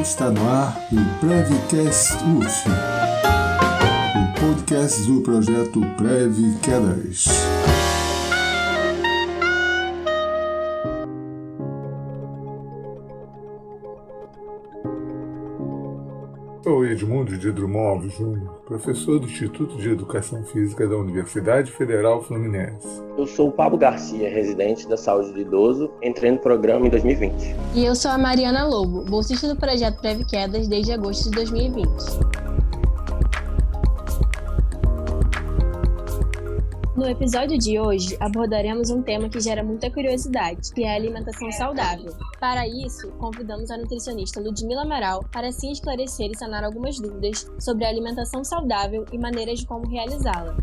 Está no ar o Prevcast UF, o podcast do projeto Prev Quedas. Sou Edmundo de Drummond Júnior, professor do Instituto de Educação Física da Universidade Federal Fluminense. Eu sou o Pablo Garcia, residente da Saúde do Idoso, entrei no programa em 2020. E eu sou a Mariana Lobo, bolsista do projeto Preve Quedas desde agosto de 2020. No episódio de hoje, abordaremos um tema que gera muita curiosidade, que é a alimentação saudável. Para isso, convidamos a nutricionista Ludmila Amaral para assim esclarecer e sanar algumas dúvidas sobre a alimentação saudável e maneiras de como realizá-la.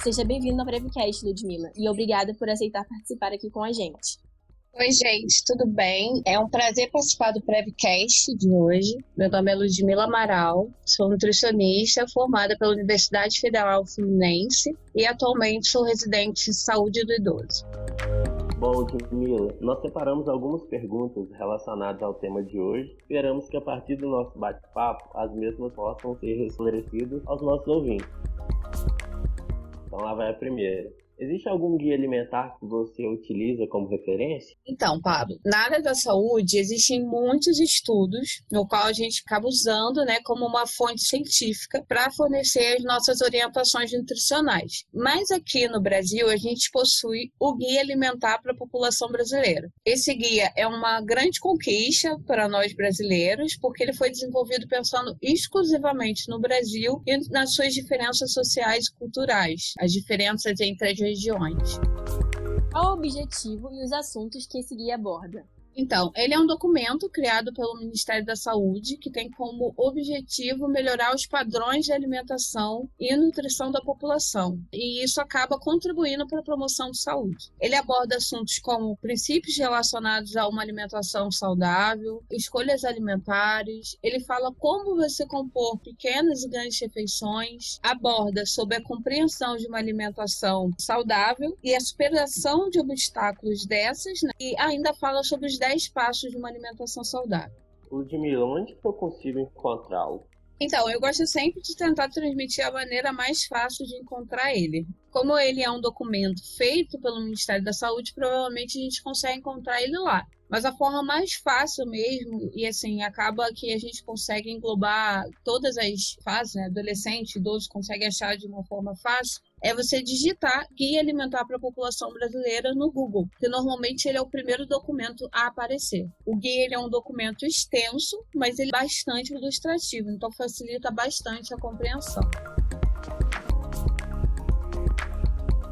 Seja bem-vindo ao Brevcast, Ludmila, e obrigada por aceitar participar aqui com a gente. Oi, gente, tudo bem? É um prazer participar do Prevcast de hoje. Meu nome é Ludmila Amaral, sou nutricionista formada pela Universidade Federal Fluminense e atualmente sou residente em saúde do idoso. Bom, Ludmila, nós separamos algumas perguntas relacionadas ao tema de hoje. Esperamos que a partir do nosso bate-papo as mesmas possam ser esclarecidas aos nossos ouvintes. Então lá vai a primeira. Existe algum guia alimentar que você utiliza como referência? Então, Pablo, na área da saúde existem muitos estudos no qual a gente acaba usando, né, como uma fonte científica para fornecer as nossas orientações nutricionais. Mas aqui no Brasil a gente possui o guia alimentar para a população brasileira. Esse guia é uma grande conquista para nós brasileiros, porque ele foi desenvolvido pensando exclusivamente no Brasil e nas suas diferenças sociais e culturais, as diferenças entre as regiões. Qual o objetivo e os assuntos que esse guia aborda? Então, ele é um documento criado pelo Ministério da Saúde que tem como objetivo melhorar os padrões de alimentação e nutrição da população, e isso acaba contribuindo para a promoção de saúde. Ele aborda assuntos como princípios relacionados a uma alimentação saudável, escolhas alimentares, ele fala como você compor pequenas e grandes refeições, aborda sobre a compreensão de uma alimentação saudável e a superação de obstáculos dessas, né? e ainda fala sobre os 10 passos de uma alimentação saudável. Ludmila, onde que eu consigo encontrá-lo? Então, eu gosto sempre de tentar transmitir a maneira mais fácil de encontrar ele. Como ele é um documento feito pelo Ministério da Saúde, provavelmente a gente consegue encontrar ele lá. Mas a forma mais fácil mesmo, e assim, acaba que a gente consegue englobar todas as fases, né? Adolescente, idoso, consegue achar de uma forma fácil, é você digitar Guia Alimentar para a População Brasileira no Google, que normalmente ele é o primeiro documento a aparecer. O guia ele é um documento extenso, mas ele é bastante ilustrativo, então facilita bastante a compreensão.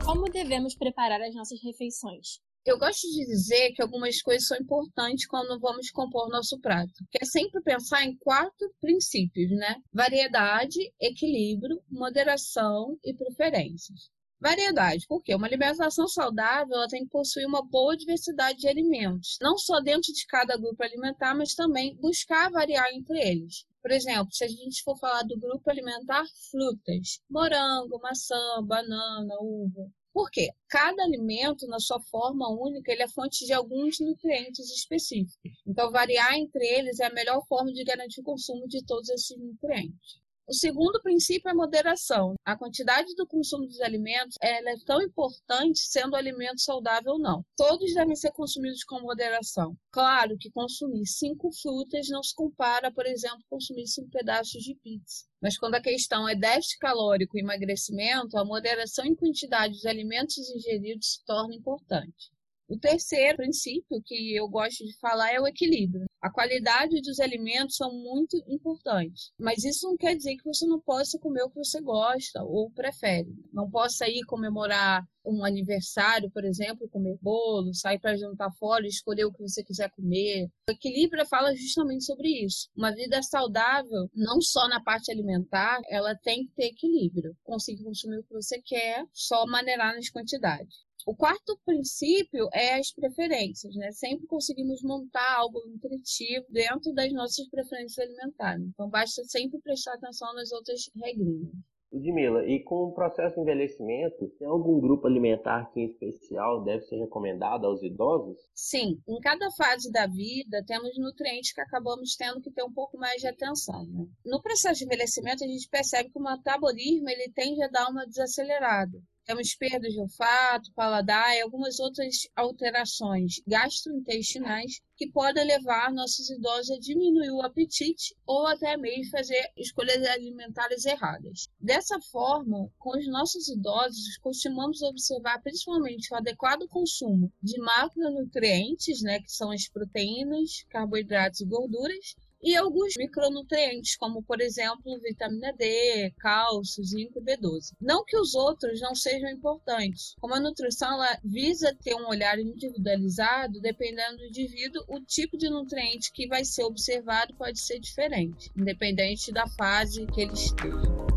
Como devemos preparar as nossas refeições? Eu gosto de dizer que algumas coisas são importantes quando vamos compor nosso prato, que é sempre pensar em quatro princípios, né? Variedade, equilíbrio, moderação e preferências. Variedade, porque uma alimentação saudável ela tem que possuir uma boa diversidade de alimentos, não só dentro de cada grupo alimentar, mas também buscar variar entre eles. Por exemplo, se a gente for falar do grupo alimentar frutas, morango, maçã, banana, uva, por quê? Cada alimento, na sua forma única, ele é fonte de alguns nutrientes específicos. Então, variar entre eles é a melhor forma de garantir o consumo de todos esses nutrientes. O segundo princípio é moderação. A quantidade do consumo dos alimentos é tão importante sendo o alimento saudável ou não. Todos devem ser consumidos com moderação. Claro que consumir cinco frutas não se compara, por exemplo, consumir cinco pedaços de pizza. Mas quando a questão é déficit calórico e emagrecimento, a moderação em quantidade dos alimentos ingeridos se torna importante. O terceiro princípio que eu gosto de falar é o equilíbrio. A qualidade dos alimentos são muito importantes, mas isso não quer dizer que você não possa comer o que você gosta ou prefere. Não possa ir comemorar um aniversário, por exemplo, comer bolo, sair para jantar fora, escolher o que você quiser comer. O equilíbrio fala justamente sobre isso. Uma vida saudável, não só na parte alimentar, ela tem que ter equilíbrio. Conseguir consumir o que você quer, só maneirar nas quantidades. O quarto princípio é as preferências, né? Sempre conseguimos montar algo nutritivo dentro das nossas preferências alimentares. Então, basta sempre prestar atenção nas outras regrinhas. Ludmila, e com o processo de envelhecimento, tem algum grupo alimentar que em especial deve ser recomendado aos idosos? Sim, em cada fase da vida temos nutrientes que acabamos tendo que ter um pouco mais de atenção. Né? No processo de envelhecimento, a gente percebe que o metabolismo ele tende a dar uma desacelerada. Temos perdas de olfato, paladar e algumas outras alterações gastrointestinais que podem levar nossos idosos a diminuir o apetite ou até mesmo fazer escolhas alimentares erradas. Dessa forma, com os nossos idosos, costumamos observar principalmente o adequado consumo de macronutrientes, né, que são as proteínas, carboidratos e gorduras, e alguns micronutrientes, como por exemplo vitamina D, cálcio, zinco e B12. Não que os outros não sejam importantes, como a nutrição ela visa ter um olhar individualizado, dependendo do indivíduo, o tipo de nutriente que vai ser observado pode ser diferente, independente da fase que ele esteja.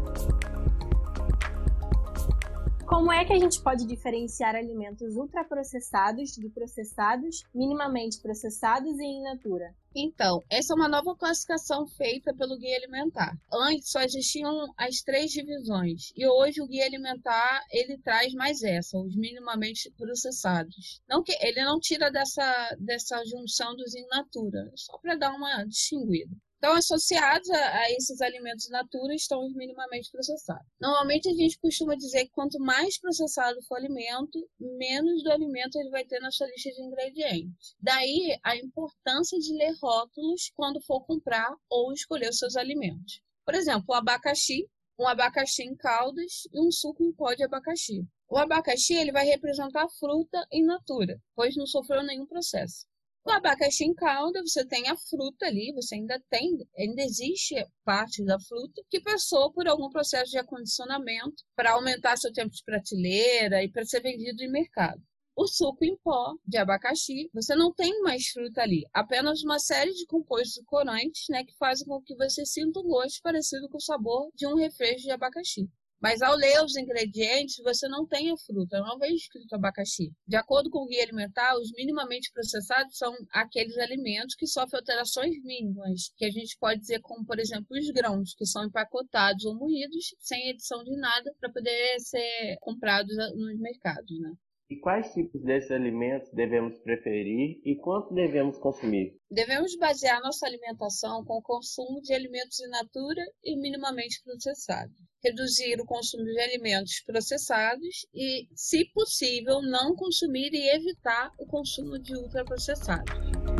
Como é que a gente pode diferenciar alimentos ultraprocessados de processados, minimamente processados e in natura? Então, essa é uma nova classificação feita pelo Guia Alimentar. Antes só existiam as três divisões e hoje o Guia Alimentar ele traz mais essa, os minimamente processados. Não que ele não tira dessa dessa junção dos in natura, só para dar uma distinguida. Então, associados a, a, esses alimentos natura estão os minimamente processados. Normalmente, a gente costuma dizer que quanto mais processado for o alimento, menos do alimento ele vai ter na sua lista de ingredientes. Daí, a importância de ler rótulos quando for comprar ou escolher os seus alimentos. Por exemplo, o abacaxi, um abacaxi em caldas e um suco em pó de abacaxi. O abacaxi ele vai representar fruta in natura, pois não sofreu nenhum processo. O abacaxi em calda, você tem a fruta ali, você ainda tem, ainda existe parte da fruta que passou por algum processo de acondicionamento para aumentar seu tempo de prateleira e para ser vendido em mercado. O suco em pó de abacaxi, você não tem mais fruta ali, apenas uma série de compostos corantes, né, que fazem com que você sinta um gosto parecido com o sabor de um refresco de abacaxi. Mas ao ler os ingredientes, você não tem a fruta, não vem escrito abacaxi. De acordo com o guia alimentar, os minimamente processados são aqueles alimentos que sofrem alterações mínimas, que a gente pode dizer como, por exemplo, os grãos, que são empacotados ou moídos, sem edição de nada, para poder ser comprados nos mercados, né? E quais tipos desses alimentos devemos preferir e quanto devemos consumir? Devemos basear nossa alimentação com o consumo de alimentos in natura e minimamente processados. Reduzir o consumo de alimentos processados e, se possível, não consumir e evitar o consumo de ultraprocessados.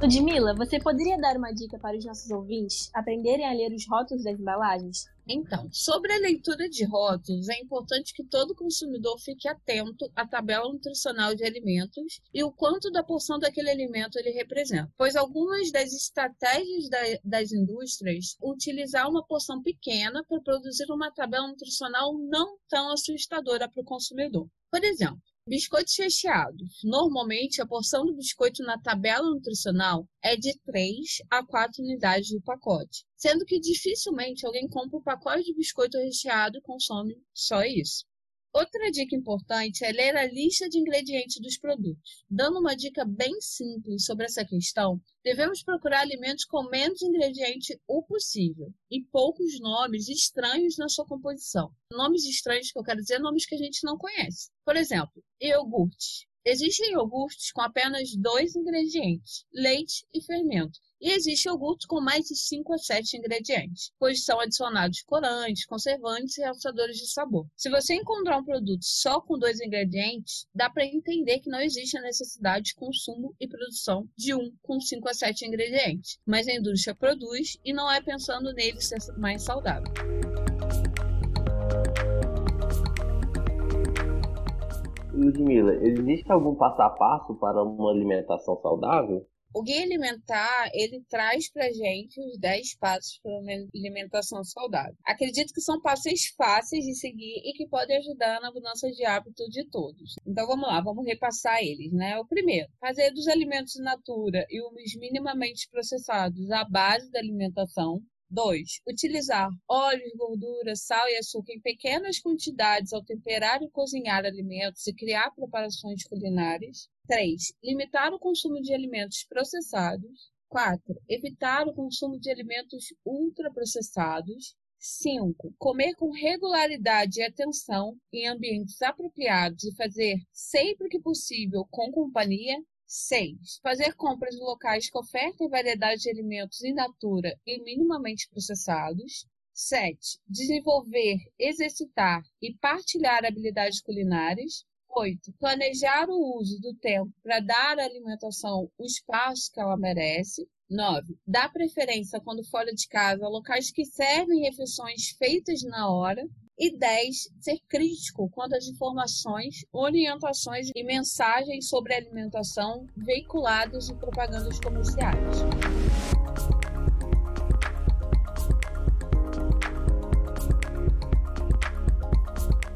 Ludmila, você poderia dar uma dica para os nossos ouvintes aprenderem a ler os rótulos das embalagens? Então, sobre a leitura de rótulos, é importante que todo consumidor fique atento à tabela nutricional de alimentos e o quanto da porção daquele alimento ele representa, pois algumas das estratégias da, das indústrias utilizar uma porção pequena para produzir uma tabela nutricional não tão assustadora para o consumidor. Por exemplo, Biscoitos recheados. Normalmente, a porção do biscoito na tabela nutricional é de 3 a 4 unidades do pacote, sendo que dificilmente alguém compra um pacote de biscoito recheado e consome só isso. Outra dica importante é ler a lista de ingredientes dos produtos. Dando uma dica bem simples sobre essa questão, devemos procurar alimentos com menos ingredientes o possível e poucos nomes estranhos na sua composição. Nomes estranhos que eu quero dizer, nomes que a gente não conhece. Por exemplo, iogurte. Existem iogurtes com apenas dois ingredientes, leite e fermento. E existe iogurte com mais de 5 a 7 ingredientes, pois são adicionados corantes, conservantes e realçadores de sabor. Se você encontrar um produto só com dois ingredientes, dá para entender que não existe a necessidade de consumo e produção de um com 5 a 7 ingredientes, mas a indústria produz e não é pensando nele ser mais saudável. Ludmila, existe algum passo a passo para uma alimentação saudável? O Guia Alimentar, ele traz pra gente os 10 passos para uma alimentação saudável. Acredito que são passos fáceis de seguir e que podem ajudar na mudança de hábito de todos. Então vamos lá, vamos repassar eles, né? O primeiro, fazer dos alimentos natura e os minimamente processados a base da alimentação. 2. Utilizar óleos, gordura, sal e açúcar em pequenas quantidades ao temperar e cozinhar alimentos e criar preparações culinárias. 3. Limitar o consumo de alimentos processados. 4. Evitar o consumo de alimentos ultraprocessados. 5. Comer com regularidade e atenção em ambientes apropriados e fazer sempre que possível com companhia. 6. Fazer compras em locais que ofertem variedade de alimentos in natura e minimamente processados. 7. Desenvolver, exercitar e partilhar habilidades culinárias. 8. Planejar o uso do tempo para dar à alimentação o espaço que ela merece. 9. Dar preferência quando fora de casa a locais que servem refeições feitas na hora. E 10. Ser crítico quando as informações, orientações e mensagens sobre alimentação veiculadas em propagandas comerciais.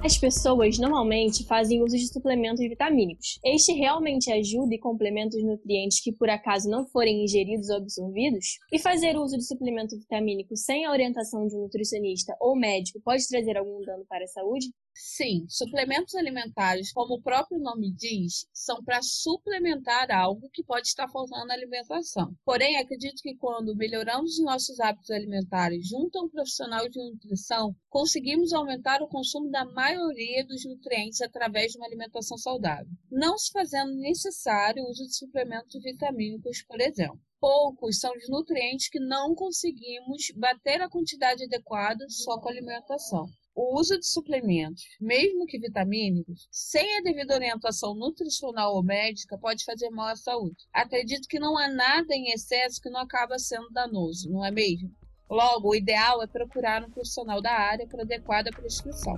As pessoas normalmente fazem uso de suplementos vitamínicos. Este realmente ajuda e complementa os nutrientes que por acaso não forem ingeridos ou absorvidos? E fazer uso de suplemento vitamínico sem a orientação de um nutricionista ou médico pode trazer algum dano para a saúde? Sim, suplementos alimentares, como o próprio nome diz, são para suplementar algo que pode estar faltando na alimentação. Porém, acredito que quando melhoramos os nossos hábitos alimentares junto a um profissional de nutrição, conseguimos aumentar o consumo da maioria dos nutrientes através de uma alimentação saudável, não se fazendo necessário o uso de suplementos vitamínicos, por exemplo poucos são os nutrientes que não conseguimos bater a quantidade adequada só com a alimentação. O uso de suplementos, mesmo que vitamínicos, sem a devida orientação nutricional ou médica, pode fazer mal à saúde. Acredito que não há nada em excesso que não acaba sendo danoso, não é mesmo? Logo, o ideal é procurar um profissional da área para adequada prescrição.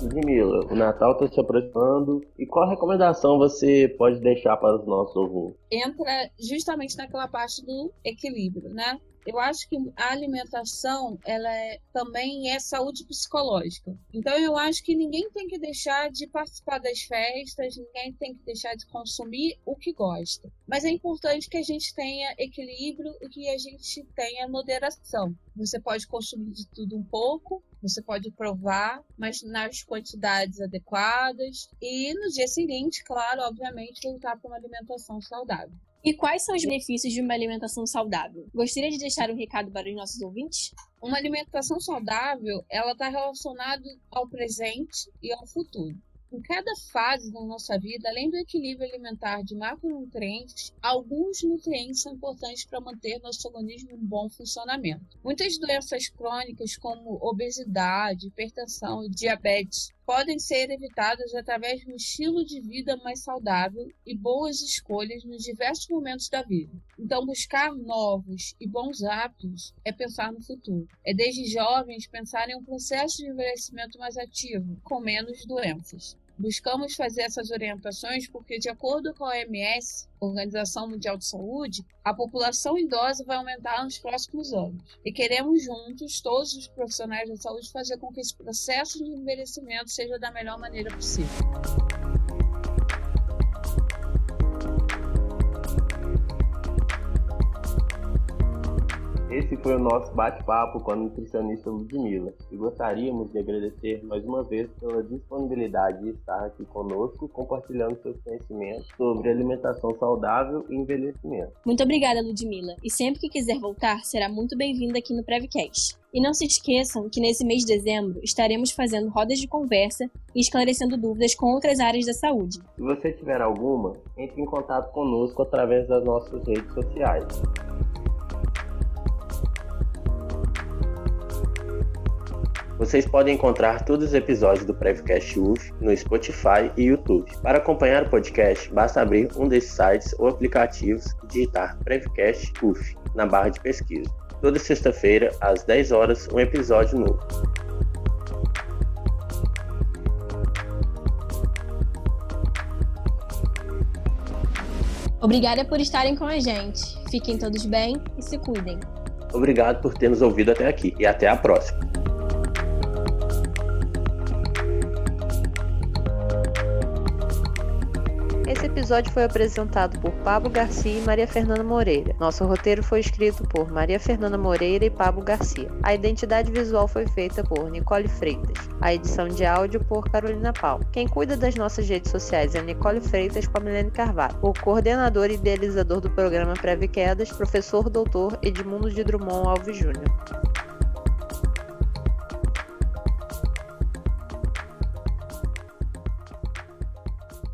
Ludmila, o Natal está se aproximando e qual recomendação você pode deixar para os nossos ouvintes? Entra justamente naquela parte do equilíbrio, né? Eu acho que a alimentação ela é, também é saúde psicológica. Então eu acho que ninguém tem que deixar de participar das festas, ninguém tem que deixar de consumir o que gosta. Mas é importante que a gente tenha equilíbrio e que a gente tenha moderação. Você pode consumir de tudo um pouco, você pode provar, mas nas quantidades adequadas e no dia seguinte, claro, obviamente, voltar para uma alimentação saudável. E quais são os benefícios de uma alimentação saudável? Gostaria de deixar um recado para os nossos ouvintes? Uma alimentação saudável, ela está relacionada ao presente e ao futuro. Em cada fase da nossa vida, além do equilíbrio alimentar de macronutrientes, alguns nutrientes são importantes para manter nosso organismo em bom funcionamento. Muitas doenças crônicas, como obesidade, hipertensão e diabetes, podem ser evitadas através de um estilo de vida mais saudável e boas escolhas nos diversos momentos da vida. Então, buscar novos e bons hábitos é pensar no futuro. É desde jovens pensar em um processo de envelhecimento mais ativo, com menos doenças. Buscamos fazer essas orientações porque, de acordo com a OMS, Organização Mundial de Saúde, a população idosa vai aumentar nos próximos anos. E queremos juntos, todos os profissionais da saúde, fazer com que esse processo de envelhecimento seja da melhor maneira possível. Esse foi o nosso bate-papo com a nutricionista Ludmilla e gostaríamos de agradecer mais uma vez pela disponibilidade de estar aqui conosco, compartilhando seus conhecimentos sobre alimentação saudável e envelhecimento. Muito obrigada, Ludmilla, e sempre que quiser voltar, será muito bem-vinda aqui no Prevcast. E não se esqueçam que nesse mês de dezembro estaremos fazendo rodas de conversa e esclarecendo dúvidas com outras áreas da saúde. Se você tiver alguma, entre em contato conosco através das nossas redes sociais. Vocês podem encontrar todos os episódios do Prevcast UF no Spotify e YouTube. Para acompanhar o podcast, basta abrir um desses sites ou aplicativos e digitar Prevcast UF na barra de pesquisa. Toda sexta-feira, às 10 horas, um episódio novo. Obrigada por estarem com a gente. Fiquem todos bem e se cuidem. Obrigado por ter nos ouvido até aqui e até a próxima. Episódio foi apresentado por Pablo Garcia e Maria Fernanda Moreira. Nosso roteiro foi escrito por Maria Fernanda Moreira e Pablo Garcia. A identidade visual foi feita por Nicole Freitas. A edição de áudio por Carolina Paulo. Quem cuida das nossas redes sociais é Nicole Freitas com a Milene Carvalho. O coordenador e idealizador do programa Preve Quedas, professor doutor Edmundo de Drummond Alves Júnior.